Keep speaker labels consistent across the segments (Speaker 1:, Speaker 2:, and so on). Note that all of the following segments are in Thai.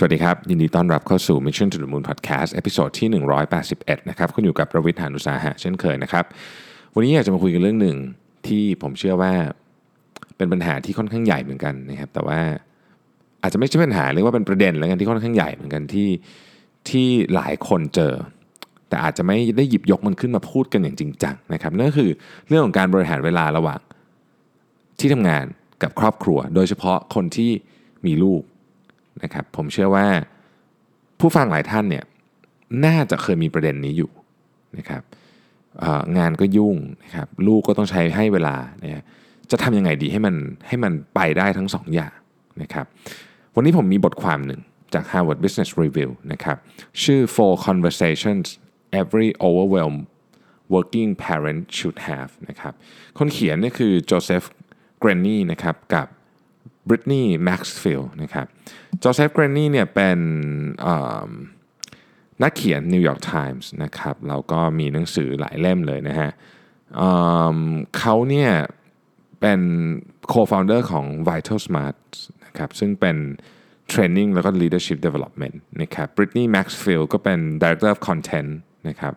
Speaker 1: สวัสดีครับ ยินดีต้อนรับเข้าสู่ Mission to the Moon Podcast episode ที่ 181 นะครับคุณอยู่กับผมรวิศ หาญอุตสาหะเช่นเคยนะครับ วันนี้อยากจะมาคุยกันเรื่องหนึ่งที่ผมเชื่อว่าเป็นปัญหาที่ค่อนข้างใหญ่เหมือนกันนะครับ แต่ว่าอาจจะไม่ใช่ปัญหาเรียกว่าเป็นประเด็นแล้วกันที่ค่อนข้างใหญ่เหมือนกันที่ที่หลายคนเจอ แต่อาจจะไม่ได้หยิบยกมันขึ้นมาพูดกันอย่างจริงจังนะครับนั่นก็คือเรื่องของการบริหารเวลาระหว่างที่ทำงานกับครอบครัว โดยเฉพาะคนที่มีลูก นะครับผมเชื่อว่าผู้ฟังหลายท่านเนี่ยน่าจะเคยมีประเด็นนี้อยู่นะครับงานก็ยุ่งนะครับลูกก็ต้องใช้ให้เวลาเนี่ยจะทำยังไงดีให้มันให้มันไปได้ทั้งสองอย่างนะครับวันนี้ผมมีบทความหนึ่งจาก Harvard Business Review นะครับชื่อ Four Conversations Every Overwhelmed Working Parent Should Have นะครับคนเขียนนี่คือ Joseph Grenny นะครับกับ Brittney Maxfield นะครับ Joseph Grenny เนี่ยเป็นนักเขียน New York Times นะครับแล้วก็มีหนังสือหลายเล่มเลยนะฮะเขาเนี่ยเป็น co-founder ของ Vital Smart นะครับซึ่งเป็น Training แล้วก็ Leadership Development นะครับ Brittney Maxfield ก็เป็น Director of Content นะครับ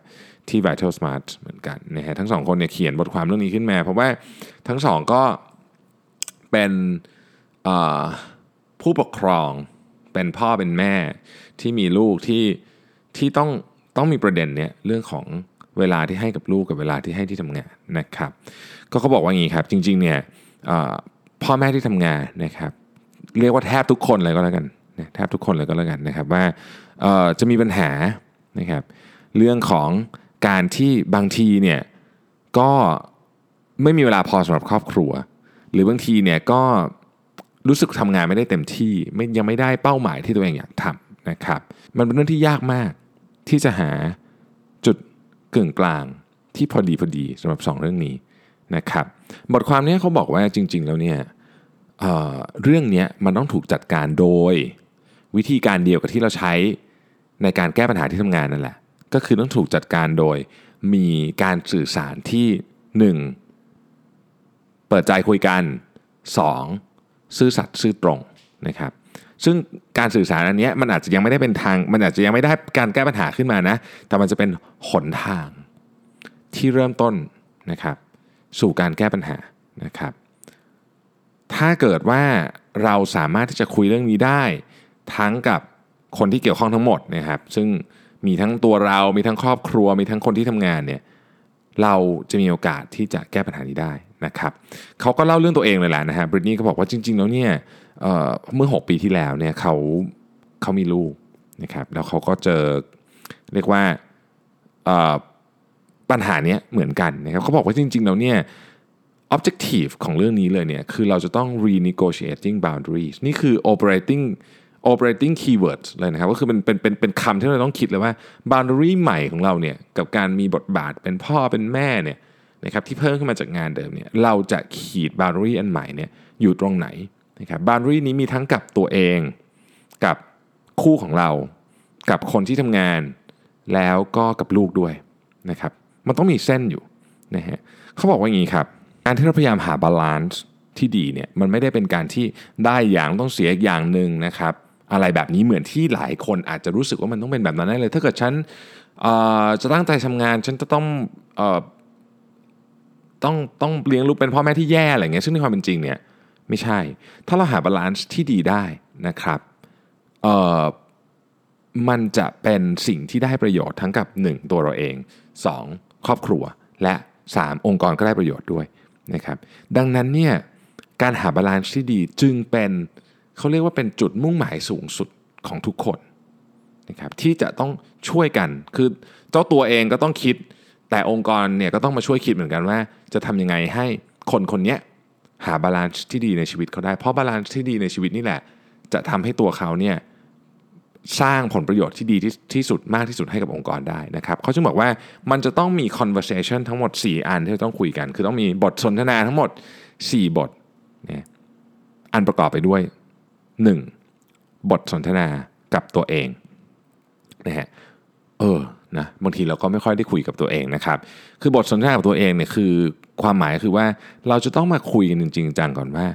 Speaker 1: ที่ Vital Smart เหมือนกันนะฮะทั้งสองคนเนี่ยเขียนบทความเรื่องนี้ขึ้นมา เพราะว่าทั้งสองก็เป็น ผู้ปกครองเป็นพ่อเป็นแม่ที่มีลูกที่ที่ต้องต้องมีประเด็นเนี้ยเรื่องของเวลาที่ให้กับลูกกับเวลาที่ให้ที่ทำงานนะครับ ก็เขาบอกว่างี้ครับ จริงๆเนี่ยพ่อแม่ที่ทำงานนะครับ เรียกว่าแทบทุกคนเลยก็แล้วกันแทบทุกคนเลยก็แล้วกันนะครับว่าจะมีปัญหานะครับเรื่องของการที่บางทีเนี่ยก็ไม่มีเวลาพอสำหรับครอบครัว หรือบางทีเนี่ยก็ รู้สึกทำงานไม่ได้เต็มที่ไม่ยังไม่ได้เป้าหมายที่ตัวเองอยากทำนะครับ มันเป็นเรื่องที่ยากมากที่จะหาจุดกึ่งกลางที่พอดีพอดีสำหรับ 2 เรื่องนี้นะครับ บทความนี้เขาบอกว่าจริง ๆ แล้วเนี่ยเเรื่องนี้มันต้องถูกจัดการโดย วิธีการเดียวกับที่เราใช้ในการแก้ปัญหาที่ทำงานนั่นแหละ ก็คือต้องถูกจัดการโดยมีการสื่อสารที่ 1. เปิดใจคุยกัน 2. ซื่อสัตย์ซื่อตรงนะครับซึ่งการสื่อสารอันนี้มันอาจจะยังไม่ได้เป็นทาง มันอาจจะยังไม่ได้การแก้ปัญหาขึ้นมานะ แต่มันจะเป็นหนทางที่เริ่มต้นนะครับ สู่การแก้ปัญหานะครับ ถ้าเกิดว่าเราสามารถที่จะคุยเรื่องนี้ได้ทั้งกับคนที่เกี่ยวข้องทั้งหมดนะครับ ซึ่งมีทั้งตัวเรา มีทั้งครอบครัว มีทั้งคนที่ทำงานเนี่ย เราจะมีโอกาสที่จะแก้ปัญหานี้ได้ นะครับเขาก็เล่าเรื่องตัวเองเลยแหละนะฮะบริตนี่ก็บอกว่าจริง ๆ แล้วเนี่ยเเมื่อ 6 ปีที่แล้วเนี่ยเขาเขามีลูกนะครับแล้วเขาก็เจอเรียกว่าปัญหาเนี้ยเหมือนกันนะครับเขาบอกว่าจริง ๆ แล้วเนี่ย objective ของเรื่องนี้เลยเนี่ยคือเราจะต้อง renegotiating boundaries นี่คือ operating operating keywords เลยนะครับก็คือเป็นเป็นเป็นเป็นคำที่เราต้องคิดเลยว่า boundary ใหม่ของเราเนี่ยกับการมีบทบาทเป็นพ่อเป็นแม่เนี่ย นะครับที่เพิ่มขึ้นมาจากงานเดิมเนี่ยเราจะขีด boundary อันใหม่เนี่ยอยู่ตรงไหนนะครับ boundary นี้มีทั้งกับตัวเองกับคู่ของเรา กับคนที่ทำงาน แล้วก็กับลูกด้วยนะครับมันต้องมีเส้นอยู่นะฮะเขาบอกว่าอย่างนี้ครับการที่เราพยายามหา balance ที่ดีเนี่ยมันไม่ได้เป็นการที่ได้อย่างต้องเสียอีกอย่างหนึ่งนะครับอะไรแบบนี้เหมือนที่หลายคนอาจจะรู้สึกว่ามันต้องเป็นแบบนั้นได้เลย ถ้าเกิดฉันจะตั้งใจทำงาน ฉันจะต้อง ต้องต้องเลี้ยงลูกเป็นพ่อแม่ที่แย่อะไรเงี้ยซึ่งในความเป็นจริงเนี่ยไม่ใช่ ถ้าเราหา balance ที่ดีได้นะครับเอ่อมันจะเป็นสิ่งที่ได้ประโยชน์ทั้งกับ 1 ตัวเราเอง 2. ครอบครัวและ 3. องค์กรก็ได้ประโยชน์ด้วยนะครับดังนั้นเนี่ยการหา balance ที่ดีจึงเป็นเขาเรียกว่าเป็นจุดมุ่งหมายสูงสุดของทุกคนนะครับที่จะต้องช่วยกันคือเจ้าตัวเองก็ต้องคิด แต่องค์กรเนี่ยก็ต้องมาช่วยคิดเหมือนกันว่า จะทำยังไงให้คนคนนี้หา balance ที่ดีในชีวิตเขาได้ เพราะ balance ที่ดีในชีวิตนี่แหละ จะทำให้ตัวเขาเนี่ยสร้างผลประโยชน์ที่ดีที่ที่สุดมากที่สุดให้กับองค์กรได้นะครับเขาจึงบอกว่ามันจะต้องมี conversation ทั้งหมด 4 อันที่ต้องคุยกัน คือต้องมีบทสนทนาทั้งหมด 4 บทเนี่ยอันประกอบไปด้วย 1. บทสนทนากับตัวเองนะฮะเออ นะบางทีเราก็ไม่ค่อยได้คุยกับตัวเองนะครับ คือบทสนทนากับตัวเองเนี่ยคือความหมายคือว่าเราจะต้องมาคุยกันจริงจังก่อนว่า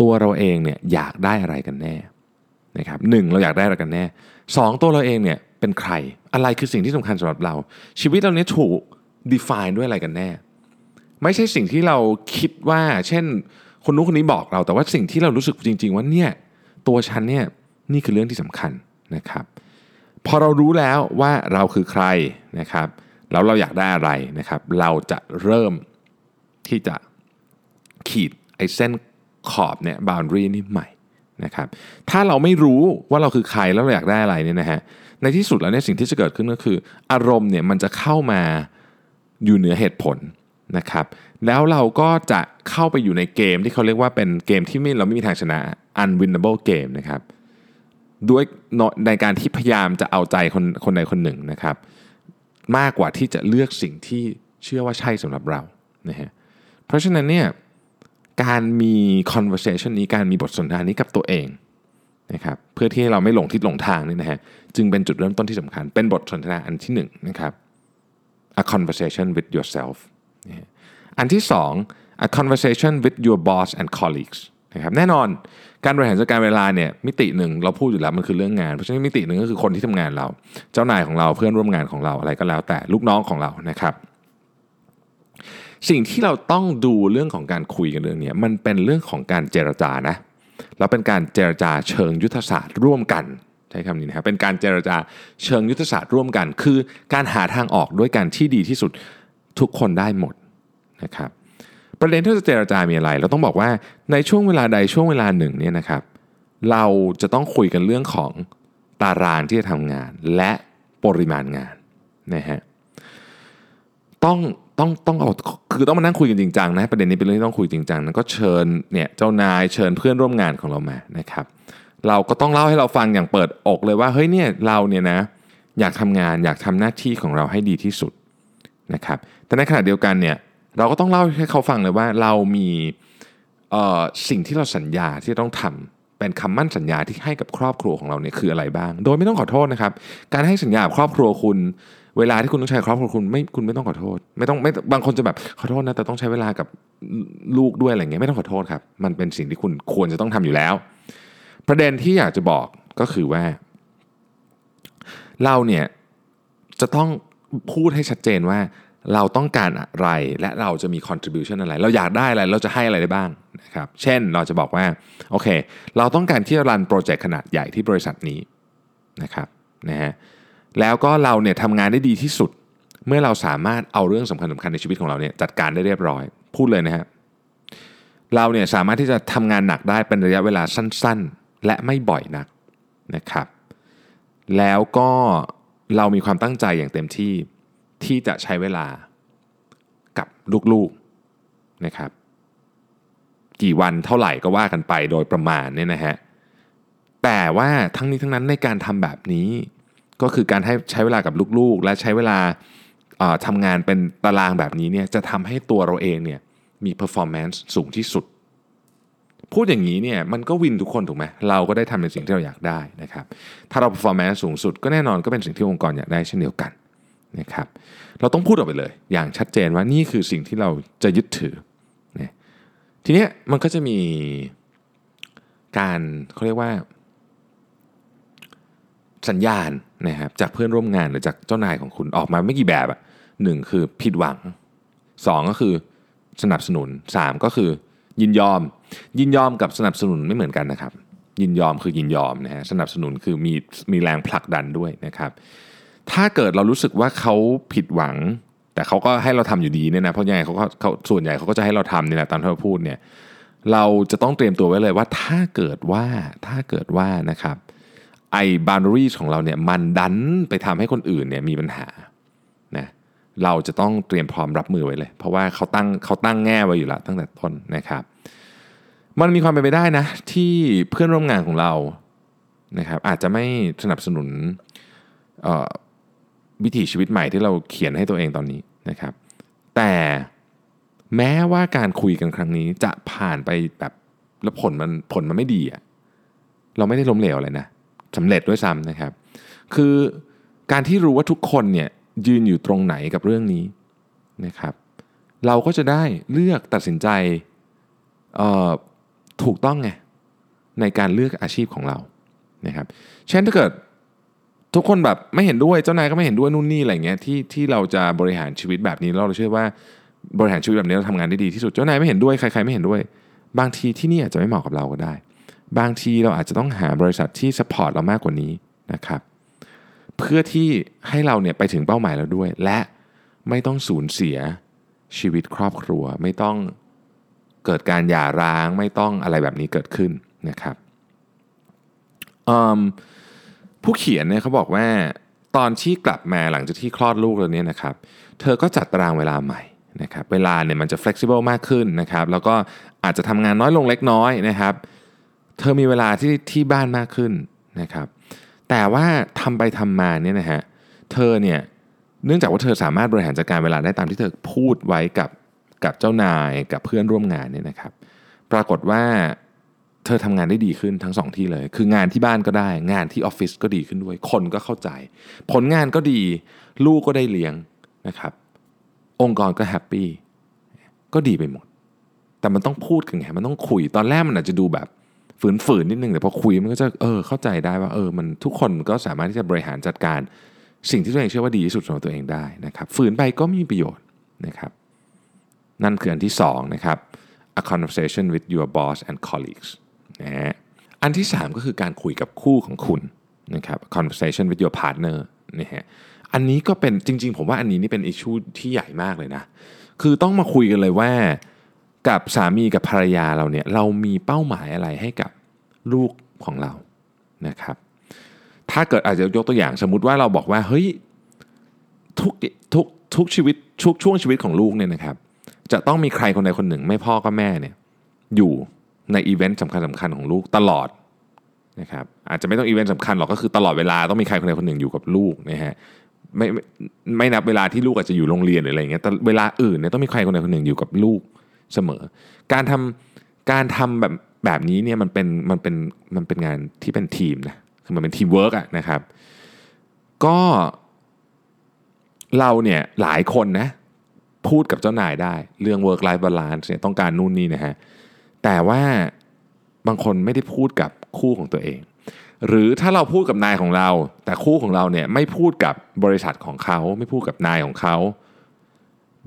Speaker 1: ตัวเราเองเนี่ยอยากได้อะไรกันแน่นะครับหนึ่งเราอยากได้อะไรกันแน่สองตัวเราเองเนี่ยเป็นใครอะไรคือสิ่งที่สำคัญสำหรับเรา ชีวิตเราเนี้ยถูก define ด้วยอะไรกันแน่ ไม่ใช่สิ่งที่เราคิดว่า เช่น คนนู้นคนนี้บอกเราแต่ว่าสิ่งที่เรารู้สึกจริง ๆ ว่าเนี่ยตัวฉันเนี่ยนี่คือเรื่องที่สำคัญนะครับ พอเรารู้แล้วว่าเราคือใครนะครับแล้วเราอยากได้อะไรนะครับ เราจะเริ่มที่จะขีดไอ้เส้นขอบเนี่ยบาวน์รีนี่ใหม่นะครับ ถ้าเราไม่รู้ว่าเราคือใครแล้วเราอยากได้อะไรเนี่ยนะฮะในที่สุดแล้วเนี่ยสิ่งที่จะเกิดขึ้นก็คือ อารมณ์เนี่ยมันจะเข้ามาอยู่เหนือเหตุผลนะครับแล้วเราก็จะเข้าไปอยู่ในเกมที่เขาเรียกว่าเป็นเกมที่ไม่เราไม่มีทางชนะ unwinnable game นะครับ ด้วยในการที่พยายามจะเอาใจคนคนใดคนหนึ่งนะครับ มากกว่าที่จะเลือกสิ่งที่เชื่อว่าใช่สำหรับเรานะฮะเพราะฉะนั้นเนี่ยการมี conversation นี้การมีบทสนทนานี้กับตัวเองนะครับเพื่อที่เราไม่หลงทิศหลงทางนี่นะฮะจึงเป็นจุดเริ่มต้นที่สำคัญ เป็นบทสนทนาอันที่หนึ่งนะครับ a conversation with yourself อันที่สอง a conversation with your boss and colleagues นะครับแน่นอนการบริหารจัดการเวลาเนี่ยมิติหนึ่งเราพูดอยู่แล้วมันคือเรื่องงาน เพราะฉะนั้นมิติหนึ่งก็คือคนที่ทำงานเรา เจ้านายของเราเพื่อนร่วมงานของเราอะไรก็แล้ว แต่ลูกน้องของเรานะครับสิ่งที่เราต้องดูเรื่องของการคุยกันเรื่องนี้มันเป็นเรื่องของการเจรจานะเราเป็นการเจรจาเชิงยุทธศาสตร์ร่วมกันใช้คำนี้นะครับเป็นการเจรจาเชิงยุทธศาสตร์ร่วมกัน คือการหาทางออกด้วยกันที่ดีที่สุดทุกคนได้หมดนะครับ ประเด็นที่จะเจรจามีอะไร เราต้องบอกว่าในช่วงเวลาใดช่วงเวลาหนึ่งเนี่ยนะครับ เราจะต้องคุยกันเรื่องของตารางที่จะทำงาน และปริมาณงานนะฮะต้องต้องต้องเอาคือต้องมานั่งคุยกันจริงจังนะประเด็นนี้เป็นเรื่องที่ต้องคุยจริงจังก็เชิญเนี่ยเจ้านายเชิญเพื่อนร่วมงานของเรามานะครับ เราก็ต้องเล่าให้เราฟังอย่างเปิดอกเลยว่าเฮ้ยเนี่ยเราเนี่ยนะอยากทำงานอยากทำหน้าที่ของเราให้ดีที่สุดนะครับแต่ในขณะเดียวกันเนี่ย เราก็ต้องเล่าให้เขาฟังเลยว่าเรามีสิ่งที่เราสัญญาที่ต้องทำเป็นคำมั่นสัญญาที่ให้กับครอบครัวของเราเนี่ยคืออะไรบ้าง โดยไม่ต้องขอโทษนะครับ การให้สัญญาครอบครัวคุณ เวลาที่คุณต้องใช้ครอบครัวคุณไม่คุณไม่ต้องขอโทษ ไม่ต้องไม่บางคนจะแบบขอโทษนะแต่ต้องใช้เวลากับลูกด้วยอะไรเงี้ยไม่ต้องขอโทษครับ มันเป็นสิ่งที่คุณควรจะต้องทำอยู่แล้ว ประเด็นที่อยากจะบอกก็คือว่า เราเนี่ยจะต้องพูดให้ชัดเจนว่า เราต้องการอะไรและเราจะมี contribution อะไร เราอยากได้อะไรเราจะให้อะไรได้บ้างนะครับเช่นเราจะบอกว่าโอเค เราต้องการที่จะรันโปรเจกต์ขนาดใหญ่ที่บริษัทนี้นะครับนะฮะแล้วก็เราเนี่ยทำงานได้ดีที่สุด เมื่อเราสามารถเอาเรื่องสำคัญสำคัญในชีวิตของเราเนี่ยจัดการได้เรียบร้อย พูดเลยนะฮะเราเนี่ยสามารถที่จะทำงานหนักได้เป็นระยะเวลาสั้นๆ และไม่บ่อยนักนะครับ แล้วก็เรามีความตั้งใจอย่างเต็มที่ ที่จะใช้เวลากับลูกๆนะครับ กี่วันเท่าไหร่ก็ว่ากันไปโดยประมาณเนี่ยนะฮะแต่ว่าทั้งนี้ทั้งนั้นในการทำแบบนี้ ก็คือการให้ใช้เวลากับลูกๆ และใช้เวลาทำงานเป็นตารางแบบนี้เนี่ยจะทำให้ตัวเราเองเนี่ยมี performance สูงที่สุด พูดอย่างนี้เนี่ยมันก็วินทุกคนถูกไหมเราก็ได้ทำในสิ่งที่เราอยากได้นะครับ ถ้าเรา performance สูงสุดก็แน่นอนก็เป็นสิ่งที่องค์กรอยากได้เช่นเดียวกัน นะครับเราต้องพูดออกไปเลย อย่างชัดเจนว่านี่คือสิ่งที่เราจะยึดถือนะทีนี้มันก็จะมีการเขาเรียกว่า สัญญาณนะครับจากเพื่อนร่วมงานหรือจากเจ้านายของคุณออกมาไม่กี่แบบอะหนึ่งคือผิดหวัง 2 ก็คือสนับสนุน 3 ก็คือ ยินยอม ยินยอมกับสนับสนุนไม่เหมือนกันนะครับ ยินยอมคือยินยอมนะฮะสนับสนุนคือมีมีแรงผลักดันด้วยนะครับ ถ้าเกิดเรารู้สึกว่าเขาผิดหวัง แต่เขาก็ให้เราทำอยู่ดีเนี่ยนะเพราะยังไงเขาก็เขาส่วนใหญ่เขาก็จะให้เราทำเนี่ยนะตามที่เราพูดเนี่ยเราจะต้องเตรียมตัวไว้เลยว่าถ้าเกิดว่าถ้าเกิดว่านะครับไอ้บาร์รีของเราเนี่ยมันดันไปทำให้คนอื่นเนี่ยมีปัญหานะเราจะต้องเตรียมพร้อมรับมือไว้เลย เพราะว่าเขาตั้งเขาตั้งแง่ไว้อยู่ล้วตั้งแต่ต้นนะครับ มันมีความเป็นไปได้นะ ที่เพื่อนร่วมงานของเรานะครับอาจจะไม่สนับสนุน วิถีชีวิตใหม่ที่เราเขียนให้ตัวเองตอนนี้นะครับ แต่แม้ว่าการคุยกันครั้งนี้จะผ่านไปแบบแล้วผลมันผลมันไม่ดีอะเราไม่ได้ล้มเหลวเลยนะสำเร็จด้วยซ้ำนะครับ คือการที่รู้ว่าทุกคนเนี่ยยืนอยู่ตรงไหนกับเรื่องนี้นะครับ เราก็จะได้เลือกตัดสินใจถูกต้องไงในการเลือกอาชีพของเรานะครับ เช่นถ้าเกิด ทุกคนแบบไม่เห็นด้วยเจ้านายก็ไม่เห็นด้วยนู่นนี่อะไรเงี้ยที่ที่เราจะบริหารชีวิตแบบนี้เราเชื่อว่าบริหารชีวิตแบบนี้เราทำงานได้ดีที่สุดเจ้านายไม่เห็นด้วยใครๆไม่เห็นด้วย บางทีที่นี่อาจจะไม่เหมาะกับเราก็ได้ บางทีเราอาจจะต้องหาบริษัทที่สปอร์ตเรามากกว่านี้นะครับเพื่อที่ให้เราเนี่ยไปถึงเป้าหมายเราด้วย และไม่ต้องสูญเสียชีวิตครอบครัว ไม่ต้องเกิดการหย่าร้าง ไม่ต้องอะไรแบบนี้เกิดขึ้นนะครับ ผู้เขียนเนี่ยเขาบอกว่าตอนที่กลับมาหลังจากที่คลอดลูกแล้วเนี่ยนะครับ เธอก็จัดตารางเวลาใหม่นะครับเวลาเนี่ยมันจะ flexible มากขึ้นนะครับแล้วก็อาจจะทำงานน้อยลงเล็กน้อยนะครับ เธอมีเวลาที่ที่บ้านมากขึ้นนะครับ แต่ว่าทำไปทำมาเนี่ยนะฮะเธอเนี่ยเนื่องจากว่าเธอสามารถบริหารจัดการเวลาได้ตามที่เธอพูดไว้กับกับเจ้านายกับเพื่อนร่วมงานเนี่ยนะครับ ปรากฏว่า เธอทำงานได้ดีขึ้นทั้งสองที่เลย คืองานที่บ้านก็ได้ งานที่ออฟฟิศก็ดีขึ้นด้วย คนก็เข้าใจ ผลงานก็ดี ลูกก็ได้เลี้ยงนะครับ องค์กรก็แฮปปี้ก็ดีไปหมด แต่มันต้องพูดกันไงมันต้องคุยตอนแรกมันอาจจะดูแบบฝืนๆนิดนึงแต่พอคุยมันก็จะเออเข้าใจได้ว่าเออมันทุกคนก็สามารถที่จะบริหารจัดการ สิ่งที่ตัวเองเชื่อว่าดีที่สุดสำหรับตัวเองได้นะครับ ฝืนไปก็มีประโยชน์นะครับ นั่นคืออันที่2นะครับ a conversation with your boss and colleagues นะฮะอันที่ 3 ก็คือการคุยกับคู่ของคุณนะครับ conversation with your partner นะฮะอันนี้ก็เป็นจริง ๆ ผมว่าอันนี้นี่เป็นอิชูที่ใหญ่มากเลยนะ คือต้องมาคุยกันเลยว่ากับสามีกับภรรยาเราเนี่ยเรามีเป้าหมายอะไรให้กับลูกของเรานะครับถ้าเกิดอาจจะยกตัวอย่างสมมุติว่าเราบอกว่าเฮ้ยทุกทุกทุกชีวิตทุกช่วงชีวิตของลูกเนี่ยนะครับ จะต้องมีใครคนใดคนหนึ่ง ไม่พ่อก็แม่เนี่ยอยู่ ในอีเวนต์สำคัญสำคัญของลูกตลอดนะครับอาจจะไม่ต้องอีเวนต์สำคัญหรอกก็คือตลอดเวลาต้องมีใครคนใดคนหนึ่งอยู่กับลูกนะฮะไม่ไม่ไม่นับเวลาที่ลูกอาจจะอยู่โรงเรียนหรืออะไรเงี้ยแต่เวลาอื่นเนี่ยต้องมีใครคนใดคนหนึ่งอยู่กับลูกเสมอ การทำการทำแบบแบบนี้เนี่ยมันเป็นมันเป็นมันเป็นงานที่เป็นทีมนะคือมันเป็นทีมเวิร์กอะนะครับ ก็เราเนี่ยหลายคนนะพูดกับเจ้านายได้เรื่อง work life balance เนี่ยต้องการนู่นนี่นะฮะ แต่ว่าบางคนไม่ได้พูดกับคู่ของตัวเอง หรือถ้าเราพูดกับนายของเรา แต่คู่ของเราเนี่ยไม่พูดกับบริษัทของเขา ไม่พูดกับนายของเขา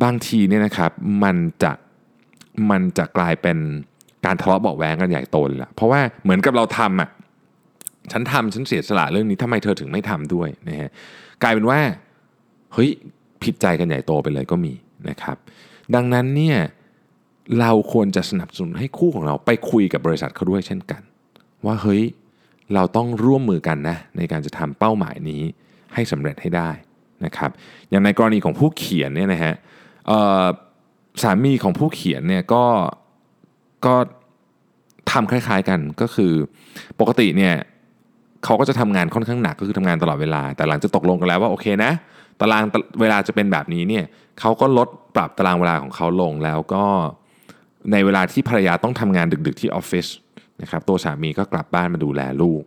Speaker 1: บางทีเนี่ยนะครับมันจะมันจะกลายเป็นการทะเลาะเบาแหวงกันใหญ่โตเลยละเพราะว่าเหมือนกับเราทำอะฉันทำฉันเสียสละเรื่องนี้ทำไมเธอถึงไม่ทำด้วยนะฮะกลายเป็นว่าเฮ้ยผิดใจกันใหญ่โตไปเลยก็มีนะครับ ดังนั้นเนี่ย เราควรจะสนับสนุนให้คู่ของเราไปคุยกับบริษัทเขาด้วยเช่นกัน ว่าเฮ้ยเราต้องร่วมมือกันนะในการจะทำเป้าหมายนี้ให้สำเร็จให้ได้นะครับอย่างในกรณีของผู้เขียนเนี่ยนะฮะสามีของผู้เขียนเนี่ยก็ก็ทำคล้าย ๆกันก็คือปกติเนี่ยเขาก็จะทำงานค่อนข้างหนักก็คือทำงานตลอดเวลา แต่หลังจะตกลงกันแล้วว่าโอเคนะตารางเวลาจะเป็นแบบนี้เนี่ยเขาก็ลดปรับตารางเวลาของเขาลงแล้วก็ ในเวลาที่ภรรยาต้องทำงานดึกๆที่ออฟฟิศนะครับตัวสามีก็กลับบ้านมาดูแลลูก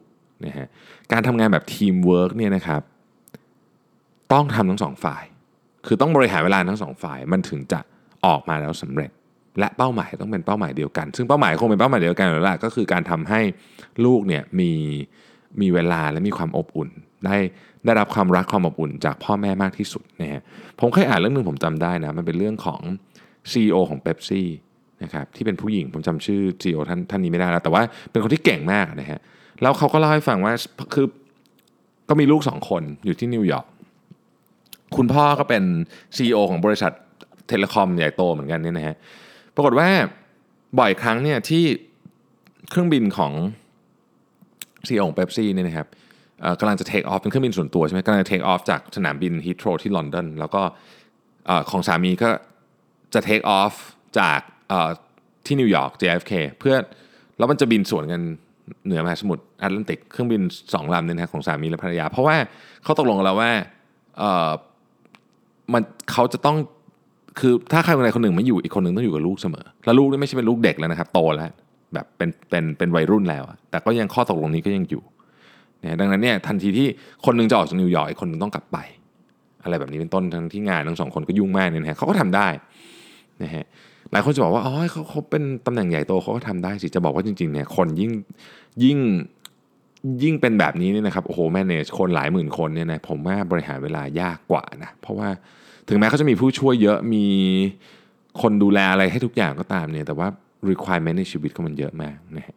Speaker 1: นะฮะการทำงานแบบทีมเวิร์กเนี่ยนะครับต้องทำทั้งสองฝ่าย คือต้องบริหารเวลาทั้งสองฝ่ายมันถึงจะออกมาแล้วสำเร็จ และเป้าหมายต้องเป็นเป้าหมายเดียวกัน ซึ่งเป้าหมายคงเป็นเป้าหมายเดียวกันแล้วล่ะก็คือการทำให้ลูกเนี่ยมีมีเวลาและมีความอบอุ่น ได้ได้รับความรักความอบอุ่น จากพ่อแม่มากที่สุดนะฮะผมเคยอ่านเรื่องหนึ่งผมจำได้นะมันเป็นเรื่องของ CEO ของเบปซี่ นะครับที่เป็นผู้หญิงผมจำชื่อ CEO ท่านท่านนี้ไม่ได้แล้วแต่ว่าเป็นคนที่เก่งมากนะฮะแล้วเขาก็เล่าให้ฟังว่าคือก็มีลูกสองคนอยู่ที่นิวยอร์กคุณพ่อก็เป็น CEO ของบริษัท telecom ใหญ่โตเหมือนกันเนี่ยนะฮะปรากฏว่าบ่อยครั้งเนี่ยที่เครื่องบินของ CEO ของเบปซี่เนี่ยนะครับกำลังจะ take off เป็นเครื่องบินส่วนตัวใช่ไหมกำลังจะ take off จากสนามบิน Heathrow ที่ลอนดอนแล้วก็ของสามีก็จะ take off จาก ที่นิวยอร์ก JFK เพื่อแล้วมันจะบินสวนกันเหนือมหาสมุทรแอตแลนติกเครื่องบินสองลำเนี่ยนะของสามีและภรรยา เพราะว่าเขาตกลงกันแล้วว่ามันเขาจะต้องคือถ้าใครคนใดคนหนึ่งไม่อยู่อีกคนหนึ่งต้องอยู่กับลูกเสมอ แล้วลูกนี่ไม่ใช่เป็นลูกเด็กแล้วนะครับ โตแล้วแบบเป็นเป็นเป็นวัยรุ่นแล้ว แต่ก็ยังข้อตกลงนี้ก็ยังอยู่นะดังนั้นเนี่ยทันทีที่คนนึงจะออกจากนิวยอร์กอีกคนนึงต้องกลับไป อะไรแบบนี้เป็นต้นทั้งที่งานทั้งสองคนก็ยุ่งมากเนี่ยนะเขาก็ทำได้นะฮะ หลายคนจะบอกว่าอ๋อเขาเขาเป็นตำแหน่งใหญ่โตเขาก็ทำได้สิจะบอกว่าจริงๆเนี่ยคนยิ่งยิ่งยิ่งเป็นแบบนี้เนี่ยนะครับโอ้โห manage คนหลายหมื่นคนเนี่ยนะผมว่าบริหารเวลายากกว่านะเพราะว่าถึงแม้เขาจะมีผู้ช่วยเยอะมีคนดูแลอะไรให้ทุกอย่างก็ตามเนี่ยแต่ว่า requirement ในชีวิตเขามันเยอะมากนะฮะ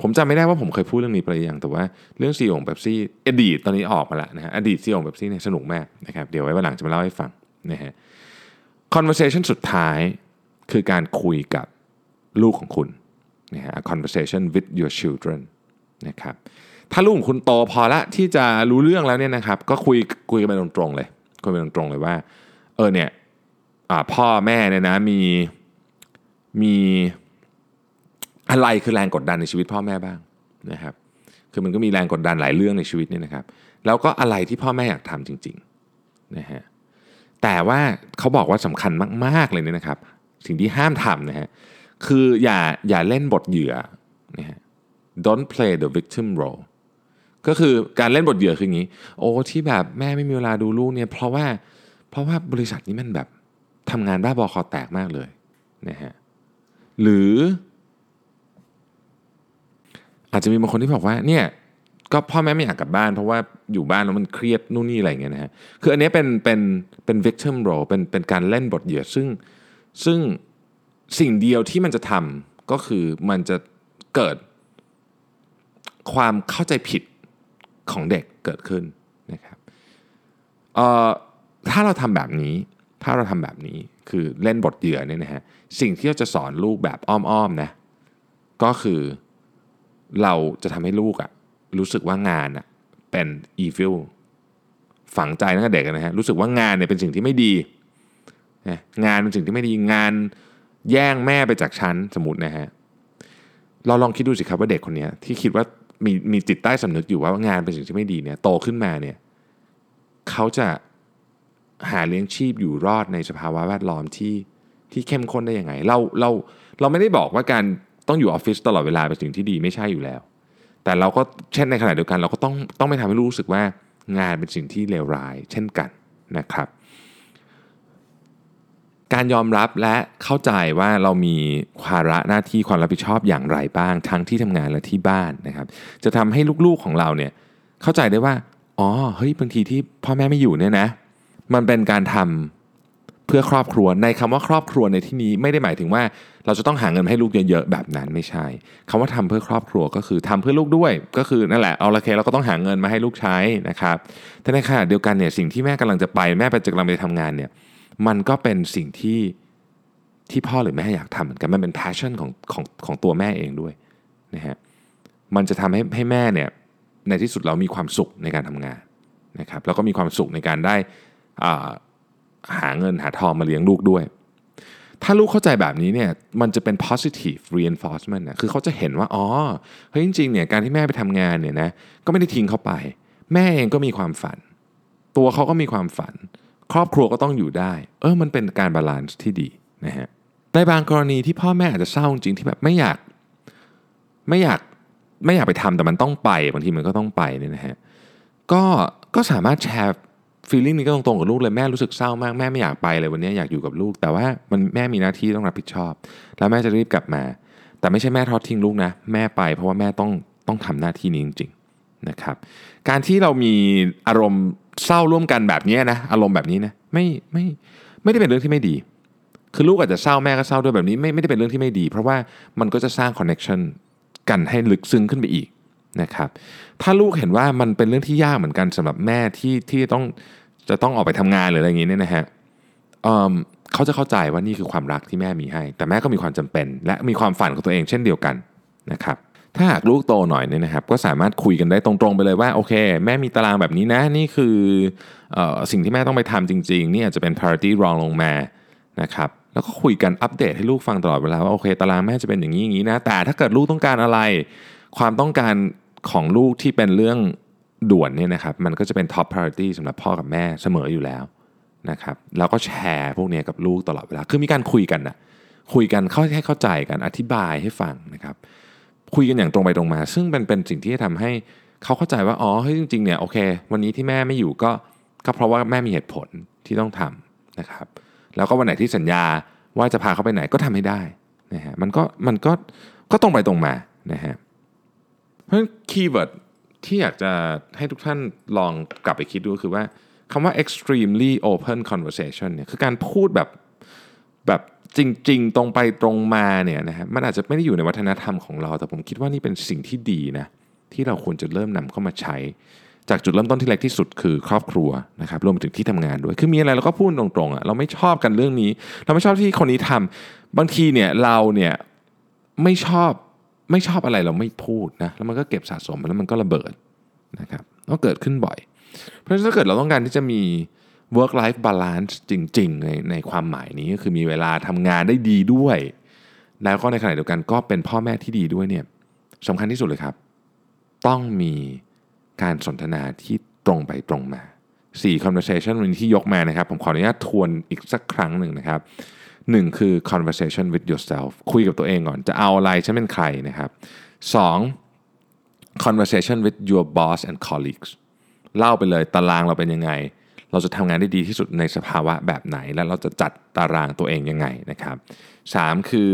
Speaker 1: ผมจำไม่ได้ว่าผมเคยพูดเรื่องนี้ไปหรือยังแต่ว่าเรื่องซีของเบปซี่อดีตตอนนี้ออกมาล้วนะฮะอดีตซีของเบปซี่เนี่ยสนุกมากนะครับเดี๋ยวไว้วันหลังจะมาเล่าให้ฟังนะฮะ conversation สุดท้าย คือการคุยกับลูกของคุณนะฮะ conversation with your children นะครับถ้าลูกของคุณโตพอละที่จะรู้เรื่องแล้วเนี่ยนะครับ ก็คุยคุยกันไปตรงๆเลยคุยไปตรงๆเลยว่า เออเนี่ยพ่อแม่เนี่ยนะมีมีอะไรคือแรงกดดันในชีวิตพ่อแม่บ้างนะครับคือมันก็มีแรงกดดันหลายเรื่องในชีวิตเนี่ยนะครับ แล้วก็อะไรที่พ่อแม่อยากทำจริงๆนะฮะแต่ว่าเขาบอกว่าสำคัญมากๆเลยเนี่ยนะครับ สิ่งที่ห้ามทำนะฮะคืออย่าอย่าเล่นบทเหยื่อนะฮะ don't play the victim role ก็คือการเล่นบทเหยื่อคืออย่างนี้ โอ้ที่แบบแม่ไม่มีเวลาดูลูกเนี่ยเพราะว่าเพราะว่าบริษัทนี้มันแบบทำงานบ้าบอคอแตกมากเลยนะฮะหรือ อาจจะมีบางคนที่บอกว่าเนี่ยก็พ่อแม่ไม่อยากกลับบ้านเพราะว่าอยู่บ้านแล้วมันเครียดนู่นนี่อะไรเงี้ยนะฮะคืออันนี้เป็นเป็นเป็น victim role เป็นเป็นการเล่นบทเหยื่อซึ่ง ซึ่งสิ่งเดียวที่มันจะทำก็คือมันจะเกิดความเข้าใจผิดของเด็กเกิดขึ้นนะครับถ้าเราทำแบบนี้ ถ้าเราทำแบบนี้คือเล่นบทเหยื่อเนี่ยนะฮะสิ่งที่เราจะสอนลูกแบบอ้อมๆนะก็คือเราจะทำให้ลูกอะรู้สึกว่างานอะเป็น evil ฝังใจตั้งแต่เด็กนะฮะรู้สึกว่างานเนี่ยเป็นสิ่งที่ไม่ดี งานเป็นสิ่งที่ไม่ดีงานแย่งแม่ไปจากฉันสมมตินะฮะเราลองคิดดูสิครับว่าเด็กคนนี้ที่คิดว่ามีมีจิตใต้สำนึกอยู่ว่างานเป็นสิ่งที่ไม่ดีเนี่ยโตขึ้นมาเนี่ยเขาจะหาเลี้ยงชีพอยู่รอดในสภาวะแวดล้อมที่ที่เข้มข้นได้ยังไง เราเราเราไม่ได้บอกว่าการต้องอยู่ออฟฟิศตลอดเวลาเป็นสิ่งที่ดีไม่ใช่อยู่แล้ว แต่เราก็เช่นในขณะเดียวกัน เราก็ต้องต้องไม่ทำให้รู้สึกว่างานเป็นสิ่งที่เลวร้าย เช่นกันนะครับ การยอมรับและเข้าใจว่าเรามีภาระหน้าที่ความรับผิดชอบอย่างไรบ้าง ทั้งที่ทำงานและที่บ้านนะครับ จะทำให้ลูกๆของเราเนี่ยเข้าใจได้ว่าอ๋อเฮ้ยบางทีที่พ่อแม่ไม่อยู่เนี่ยนะ มันเป็นการทำเพื่อครอบครัวในคำว่าครอบครัวในที่นี้ไม่ได้หมายถึงว่า เราจะต้องหาเงินให้ลูกเยอะๆแบบนั้นไม่ใช่คำว่าทำเพื่อครอบครัวก็คือทำเพื่อลูกด้วย ก็คือนั่นแหละเอาละเคเราก็ต้องหาเงินมาให้ลูกใช้นะครับแต่ในขณะเดียวกันเนี่ยสิ่งที่แม่กำลังจะไปแม่ไปจะกำลังไปทำงานเนี่ย มันก็เป็นสิ่งที่ที่พ่อหรือแม่อยากทำเหมือนกันมันเป็น passion ของของของตัวแม่เองด้วยนะฮะมันจะทำให้ให้แม่เนี่ยในที่สุดเรามีความสุขในการทำงานนะครับแล้วก็มีความสุขในการได้อ่าหาเงินหาทองมาเลี้ยงลูกด้วย ถ้าลูกเข้าใจแบบนี้เนี่ยมันจะเป็น positive reinforcement นะคือเขาจะเห็นว่าอ๋อเฮ้ยจริงๆเนี่ยการที่แม่ไปทำงานเนี่ยนะก็ไม่ได้ทิ้งเขาไป แม่เองก็มีความฝัน ตัวเขาก็มีความฝัน ครอบครัวก็ต้องอยู่ได้ เออมันเป็นการ balance ที่ดีนะฮะในบางกรณีที่พ่อแม่อาจจะเศร้าจริงที่แบบไม่อยากไม่อยากไม่อยากไปทำแต่มันต้องไปบางทีมันก็ต้องไปเนี่ยนะฮะก็ก็สามารถ share feeling นี้ก็ตรงๆกับลูกเลยแม่รู้สึกเศร้ามากแม่ไม่อยากไปเลยวันนี้อยากอยู่กับลูก แต่ว่ามันแม่มีหน้าที่ต้องรับผิดชอบ แล้วแม่จะรีบกลับมา แต่ไม่ใช่แม่ทอดทิ้งลูกนะ แม่ไปเพราะว่าแม่ต้องต้องทำหน้าที่นี้จริง ๆนะครับ การที่เรามีอารมณ์ เศร้าร่วมกันแบบนี้นะอารมณ์แบบนี้นะไม่ไม่ไม่ได้เป็นเรื่องที่ไม่ดี คือลูกอาจจะเศร้าแม่ก็เศร้าด้วยแบบนี้ไม่ไม่ได้เป็นเรื่องที่ไม่ดี เพราะว่ามันก็จะสร้างคอนเน็ชันกันให้ลึกซึ้งขึ้นไปอีกนะครับถ้าลูกเห็นว่ามันเป็นเรื่องที่ยากเหมือนกันสำหรับแม่ที่ที่ต้องจะต้องออกไปทำงานหรืออะไรอย่างนี้เนี่ยนะฮะเอิ่มเขาจะเข้าใจว่านี่คือความรักที่แม่มีให้ แต่แม่ก็มีความจำเป็น และมีความฝันของตัวเองเช่นเดียวกันนะครับ ถ้าหากลูกโตหน่อยเนี่ยนะครับ ก็สามารถคุยกันได้ตรงๆไปเลยว่าโอเค แม่มีตารางแบบนี้นะ นี่คือออสิ่งที่แม่ต้องไปทำจริงๆนี่อาจจะเป็น priority รองลงมานะครับแล้วก็คุยกันอัปเดตให้ลูกฟังตลอดเวลาว่าโอเค ตารางแม่จะเป็นอย่างนี้อย่างนี้นะ แต่ถ้าเกิดลูกต้องการอะไร ความต้องการของลูกที่เป็นเรื่องด่วนเนี่ยนะครับมันก็จะเป็น top priority สำหรับพ่อกับแม่เสมออยู่แล้วนะครับแล้วก็แชร์พวกนี้กับลูกตลอดเวลา คือมีการคุยกันนะคุยกันเข้าให้เข้าใจกันอธิบายให้ฟังนะครับ คุยกันอย่างตรงไปตรงมา ซึ่งเป็นเป็นสิ่งที่จะทำให้เขาเข้าใจว่าอ๋อเฮ้ยจริงๆเนี่ยโอเค วันนี้ที่แม่ไม่อยู่ก็ก็เพราะว่าแม่มีเหตุผลที่ต้องทำนะครับ แล้วก็วันไหนที่สัญญาว่าจะพาเขาไปไหนก็ทำให้ได้นะฮะมันก็มันก็ก็ตรงไปตรงมานะฮะเพราะนั้น keyword ที่อยากจะให้ทุกท่านลองกลับไปคิดดูคือว่าคำว่า extremely open conversation เนี่ยคือการพูดแบบแบบ จริง ๆ ตรงไปตรงมาเนี่ยนะฮะมันอาจจะไม่ได้อยู่ในวัฒนธรรมของเรา แต่ผมคิดว่านี่เป็นสิ่งที่ดีนะที่เราควรจะเริ่มนำเข้ามาใช้ จากจุดเริ่มต้นที่เล็กที่สุดคือครอบครัวนะครับรวมไปถึงที่ทำงานด้วย คือมีอะไรเราก็พูดตรงๆอะเราไม่ชอบกันเรื่องนี้ เราไม่ชอบที่คนนี้ทำบางทีเนี่ยเราเนี่ยไม่ชอบไม่ชอบอะไรเราไม่พูดนะแล้วมันก็เก็บสะสมแล้วมันก็ระเบิดนะครับก็เกิดขึ้นบ่อย เพราะฉะนั้นถ้าเกิดเราต้องการที่จะมี work life balance จริงๆ ในในความหมายนี้ก็คือมีเวลาทำงานได้ดีด้วย แล้วก็ในขณะเดียวกันก็เป็นพ่อแม่ที่ดีด้วยเนี่ยสำคัญที่สุดเลยครับ ต้องมีการสนทนาที่ตรงไปตรงมา 4 conversation วันนี้ที่ยกมานะครับ ผมขออนุญาตทวนอีกสักครั้งหนึ่งนะครับหนึ่งคือ conversation with yourself คุยกับตัวเองก่อนจะเอาอะไรฉันเป็นใครนะครับสอง conversation with your boss and colleagues เล่าไปเลยตารางเราเป็นยังไง เราจะทำงานได้ดีที่สุดในสภาวะแบบไหน แล้วเราจะจัดตารางตัวเองยังไงนะครับสามคือ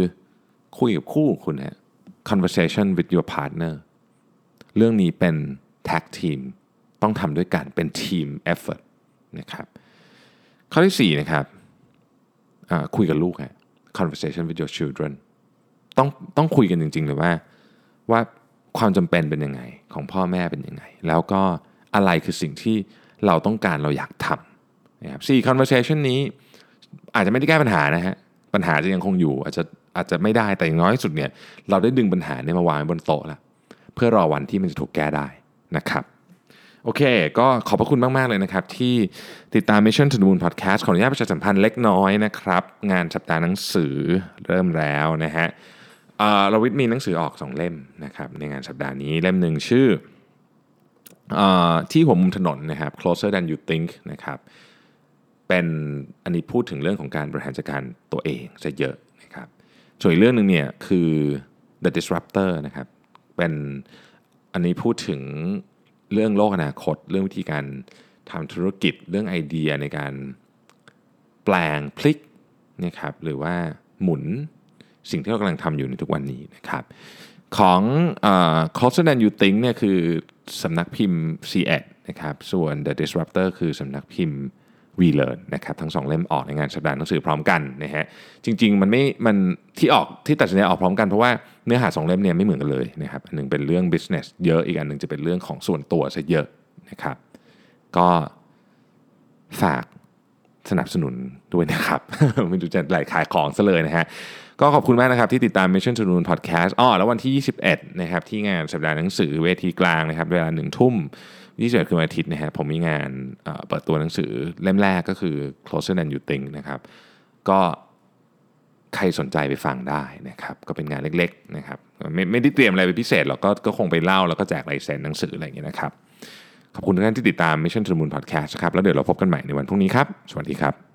Speaker 1: คุยกับคู่คุณฮะ conversation with your partner เรื่องนี้เป็น tag team ต้องทำด้วยกันเป็น team effort นะครับข้อที่ 4 นะครับคุยกับลูกฮะ conversation with your children ต้องต้องคุยกันจริง ๆ เลยว่าว่าความจำเป็นเป็นยังไงของพ่อแม่เป็นยังไง แล้วก็อะไรคือสิ่งที่ เราต้องการเราอยากทำนะครับสี่ conversation นี้อาจจะไม่ได้แก้ปัญหานะฮะปัญหาจะยังคงอยู่ อาจจะอาจจะไม่ได้แต่อย่างน้อยสุดเนี่ยเราได้ดึงปัญหาเนี่ยมาวางบนโต๊ะแล้วเพื่อรอวันที่มันจะถูกแก้ได้นะครับโอเค ก็ขอบพระคุณมาก ๆ เลยนะครับ ที่ติดตาม Mission to the Moon Podcast ขออนุญาตประชาสัมพันธ์เล็กน้อยนะครับ งานสัปดาห์หนังสือเริ่มแล้วนะฮะเราวิทย์มีหนังสือออก 2 เล่มนะครับในงานสัปดาห์นี้เล่มหนึ่งชื่อ ที่หัวมุมถนนนะครับ closer than you think นะครับเป็นอันนี้พูดถึงเรื่องของการบริหารจัดการตัวเองซะเยอะนะครับส่วนอีกเรื่องหนึ่งเนี่ยคือ the disruptor นะครับเป็นอันนี้พูดถึงเรื่องโลกอนาคต เรื่องวิธีการทำธุรกิจเรื่องไอเดียในการแปลงพลิกนะครับหรือว่าหมุนสิ่งที่เรากำลังทำอยู่ในทุกวันนี้นะครับของ Closer Than You Think เนี่ยคือ สำนักพิมพ์ c ีแนะครับ ส่วน The Disruptor คือสำนักพิมพ์ We Learn นะครับ ทั้งสองเล่มออกในงานสัปดาห์หนังสือพร้อมกันนะฮะ จริง ๆ มันไม่ มันที่ออกที่ตัดสินใจออกพร้อมกันเพราะว่าเนื้อหาสองเล่มเนี่ยไม่เหมือนกันเลยนะครับ อันหนึ่งเป็นเรื่อง business เยอะ อีกอันหนึ่งจะเป็นเรื่องของส่วนตัวซะเยอะนะครับ ก็ฝากสนับสนุนด้วยนะครับ ไม่รู้จะไหลขายของซะเลยนะฮะ ก็ขอบคุณมากนะครับที่ติดตาม Mission to Moon Podcast อ๋อแล้ววันที่ 21 นะครับที่งานสัปดาห์หนังสือเวทีกลางนะครับเวลาหนึ่งทุ่ม21คือวันอาทิตย์นะฮะผมมีงานเปิดตัวหนังสือเล่มแรกก็คือ Closer Than You Think นะครับก็ใครสนใจไปฟังได้นะครับก็เป็นงานเล็กๆนะครับไม่ไม่ได้เตรียมอะไรเป็นพิเศษหรอกก็ก็คงไปเล่าแล้วก็แจกลายเซ็นหนังสืออะไรอย่างเงี้ยนะครับขอบคุณทุกท่านที่ติดตาม Mission to the Moon Podcast ครับแล้วเดี๋ยวเราพบกันใหม่ในวันพรุ่งนี้ครับ สวัสดีครับ